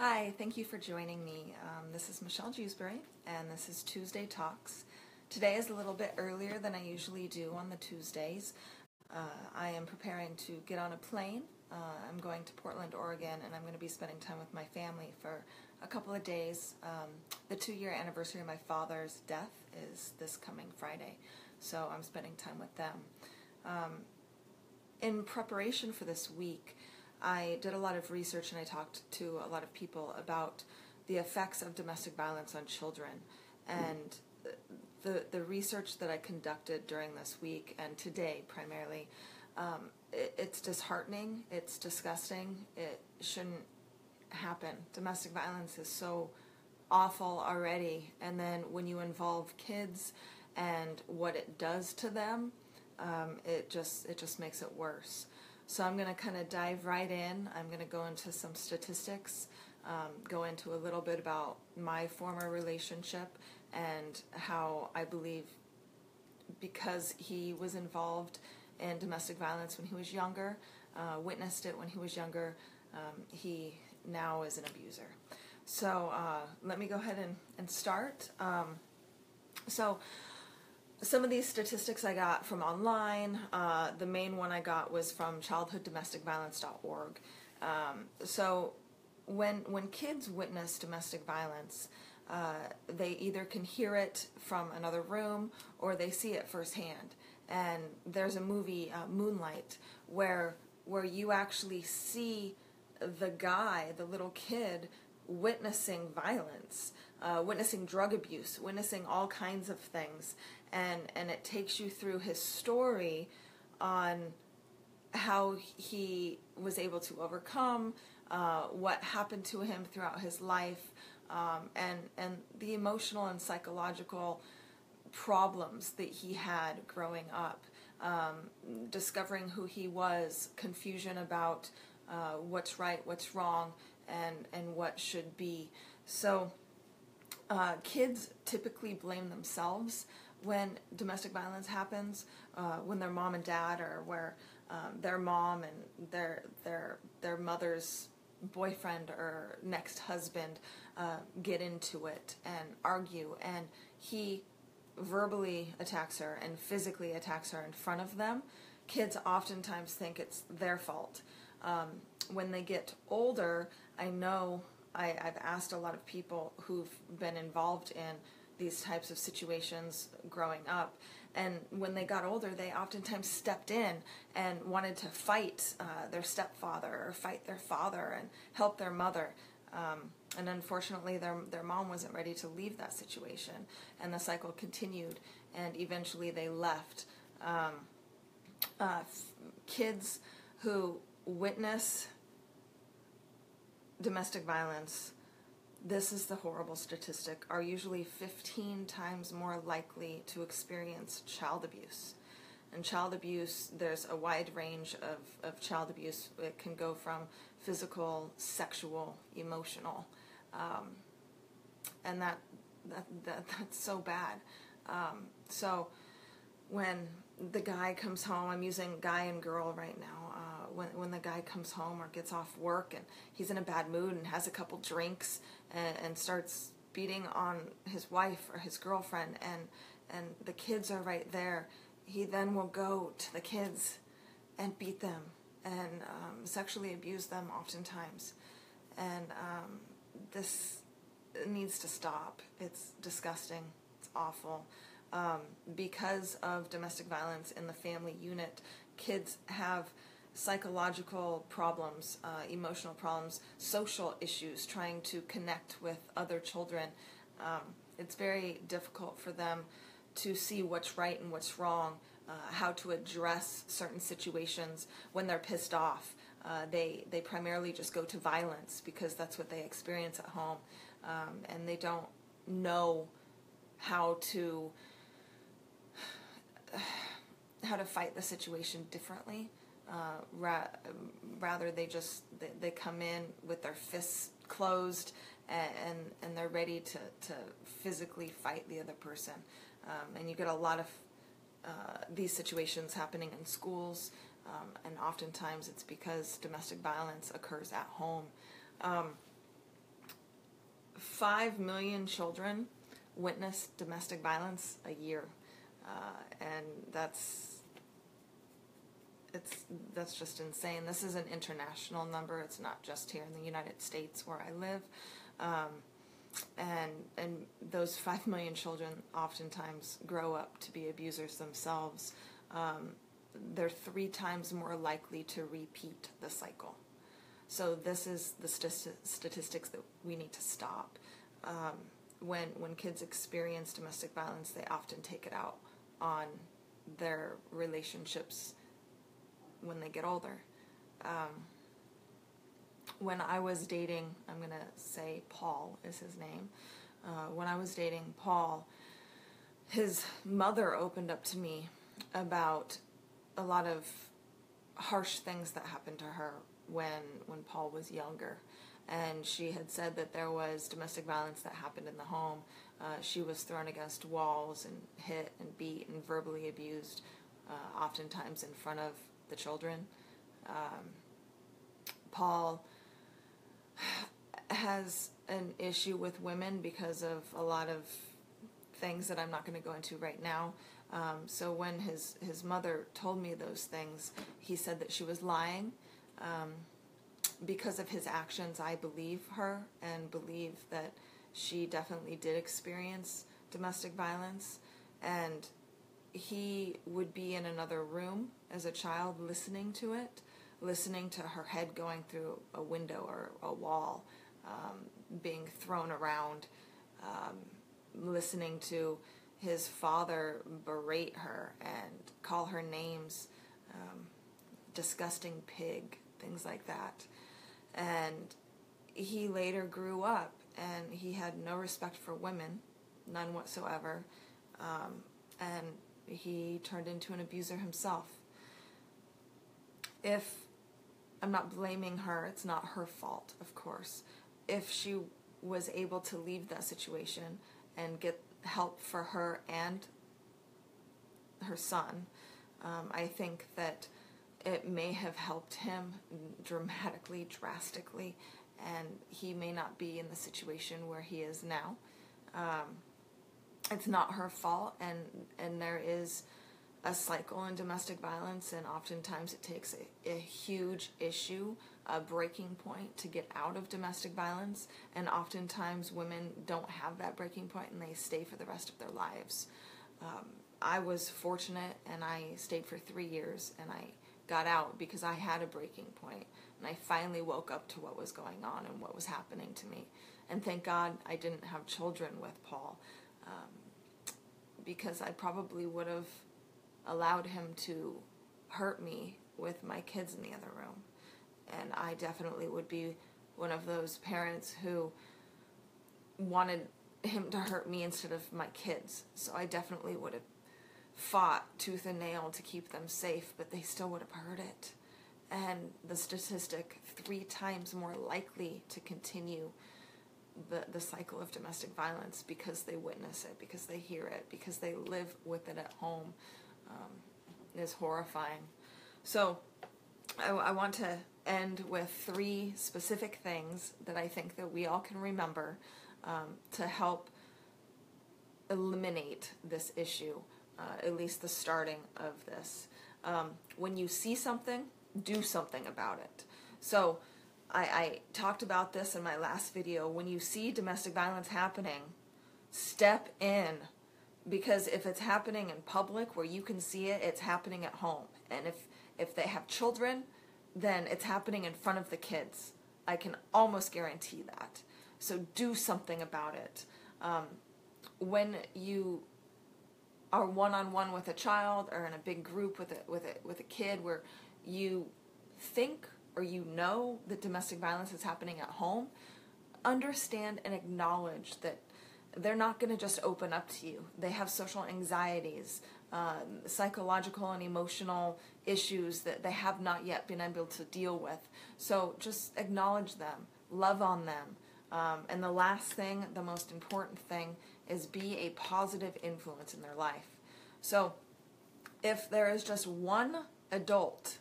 Hi, thank you for joining me. Um, this is Michelle Jewsbury, and this is Tuesday Talks. Today is a little bit earlier than I usually do on the Tuesdays. Uh, I am preparing to get on a plane. Uh, I'm going to Portland, Oregon, and I'm going to be spending time with my family for a couple of days. Um, the two year anniversary of my father's death is this coming Friday, so I'm spending time with them. Um, in preparation for this week, I did a lot of research and I talked to a lot of people about the effects of domestic violence on children. And the, the research that I conducted during this week and today primarily, um, it, it's disheartening, it's disgusting, it shouldn't happen. Domestic violence is so awful already, and then when you involve kids and what it does to them, um, it just it just makes it worse. So I'm going to kind of dive right in. I'm going to go into some statistics, um, go into a little bit about my former relationship and how I believe because he was involved in domestic violence when he was younger, uh, witnessed it when he was younger, um, he now is an abuser. So uh, let me go ahead and, and start. Um, so some of these statistics I got from online. Uh, the main one I got was from childhooddomesticviolence.org. Um, so when when kids witness domestic violence, uh, they either can hear it from another room or they see it firsthand. And there's a movie, uh, Moonlight, where where you actually see the guy, the little kid, witnessing violence, uh, witnessing drug abuse, witnessing all kinds of things, and and it takes you through his story on how he was able to overcome uh, what happened to him throughout his life um, and and the emotional and psychological problems that he had growing up. Um, discovering who he was confusion about uh, what's right what's wrong and and what should be. So uh, kids typically blame themselves when domestic violence happens, uh, when their mom and dad, or where um, their mom and their their their mother's boyfriend or next husband uh, get into it and argue, and he verbally attacks her and physically attacks her in front of them, kids oftentimes think it's their fault. Um, when they get older, I know I, I've asked a lot of people who've been involved in these types of situations growing up. And when they got older, they oftentimes stepped in and wanted to fight uh, their stepfather or fight their father and help their mother. Um, and unfortunately, their, their mom wasn't ready to leave that situation. And the cycle continued, and eventually they left. Um, uh, kids who witness domestic violence this is the horrible statistic, are usually 15 times more likely to experience child abuse. And child abuse, there's a wide range of, of child abuse. It can go from physical, sexual, emotional. Um, and that, that, that, that's so bad. Um, so when the guy comes home, I'm using guy and girl right now. When when the guy comes home or gets off work and he's in a bad mood and has a couple drinks and, and starts beating on his wife or his girlfriend and and the kids are right there, he then will go to the kids and beat them and um, sexually abuse them oftentimes. And um, this needs to stop. It's disgusting. It's awful um, because of domestic violence in the family unit, kids have psychological problems, uh, emotional problems, social issues, trying to connect with other children. Um, it's very difficult for them to see what's right and what's wrong, uh, how to address certain situations when they're pissed off. Uh, they they primarily just go to violence because that's what they experience at home, um, and they don't know how to how to fight the situation differently. Uh, ra- rather, they just they, they, come in with their fists closed and and, and they're ready to, to physically fight the other person. Um, and you get a lot of uh, these situations happening in schools, um, and oftentimes it's because domestic violence occurs at home. Um, five million children witness domestic violence a year, uh, and that's it's that's just insane. This is an international number. It's not just here in the United States where I live, um, and and those five million children oftentimes grow up to be abusers themselves. Um, they're three times more likely to repeat the cycle. So this is the st- statistics that we need to stop. Um, when when kids experience domestic violence, they often take it out on their relationships when they get older. Um, when I was dating, I'm gonna say Paul is his name. Uh, when I was dating Paul, his mother opened up to me about a lot of harsh things that happened to her when when Paul was younger, and she had said that there was domestic violence that happened in the home. Uh, she was thrown against walls and hit and beat and verbally abused, uh, oftentimes in front of the children. Um, Paul has an issue with women because of a lot of things that I'm not going to go into right now. Um, so when his his mother told me those things, he said that she was lying. Um, because of his actions, I believe her and believe that she definitely did experience domestic violence. And he would be in another room as a child listening to it, listening to her head going through a window or a wall, um, being thrown around, um, listening to his father berate her and call her names, um, disgusting pig, things like that. And he later grew up and he had no respect for women, none whatsoever. Um, and he turned into an abuser himself. If I'm not blaming her, it's not her fault, of course. If she was able to leave that situation and get help for her and her son, um, I think that it may have helped him dramatically, drastically, and he may not be in the situation where he is now. Um, it's not her fault, and and there is a cycle in domestic violence, and oftentimes it takes a, a huge issue, a breaking point to get out of domestic violence, and oftentimes women don't have that breaking point, and they stay for the rest of their lives. Um, I was fortunate, and I stayed for three years, and I got out because I had a breaking point, and I finally woke up to what was going on and what was happening to me. And thank God I didn't have children with Paul um, because I probably would have allowed him to hurt me with my kids in the other room. And I definitely would be one of those parents who wanted him to hurt me instead of my kids. So I definitely would have fought tooth and nail to keep them safe, but they still would have heard it. And the statistic three times more likely to continue the, the cycle of domestic violence because they witness it, because they hear it, because they live with it at home um, is horrifying. So I, I want to end with three specific things that I think that we all can remember um, to help eliminate this issue, uh, at least the starting of this. Um, when you see something, do something about it. So I, I talked about this in my last video. When you see domestic violence happening, step in because if it's happening in public where you can see it, it's happening at home. And if if they have children, then it's happening in front of the kids. I can almost guarantee that. So do something about it. Um, when you are one on one with a child or in a big group with a with a with a kid where you think or you know that domestic violence is happening at home, understand and acknowledge that they're not going to just open up to you. They have social anxieties, um, psychological and emotional issues that they have not yet been able to deal with. So just acknowledge them, love on them. Um, and the last thing, the most important thing, is be a positive influence in their life. So if there is just one adult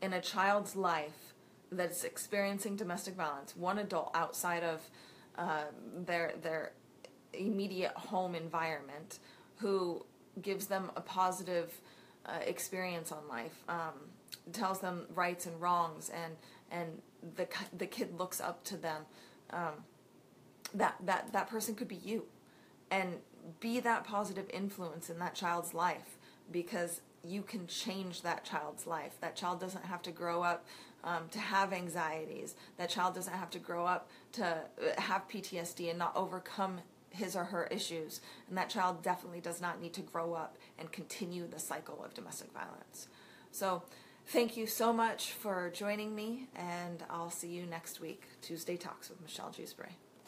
in a child's life that's experiencing domestic violence, one adult outside of uh, their their immediate home environment, who gives them a positive uh, experience on life, um, tells them rights and wrongs, and and the the kid looks up to them. Um, that that that person could be you, and be that positive influence in that child's life because you can change that child's life. That child doesn't have to grow up um, to have anxieties. That child doesn't have to grow up to uh, have PTSD and not overcome his or her issues. And that child definitely does not need to grow up and continue the cycle of domestic violence. So, thank you so much for joining me, and I'll see you next week, Tuesday Talks with Michelle Jewsbury.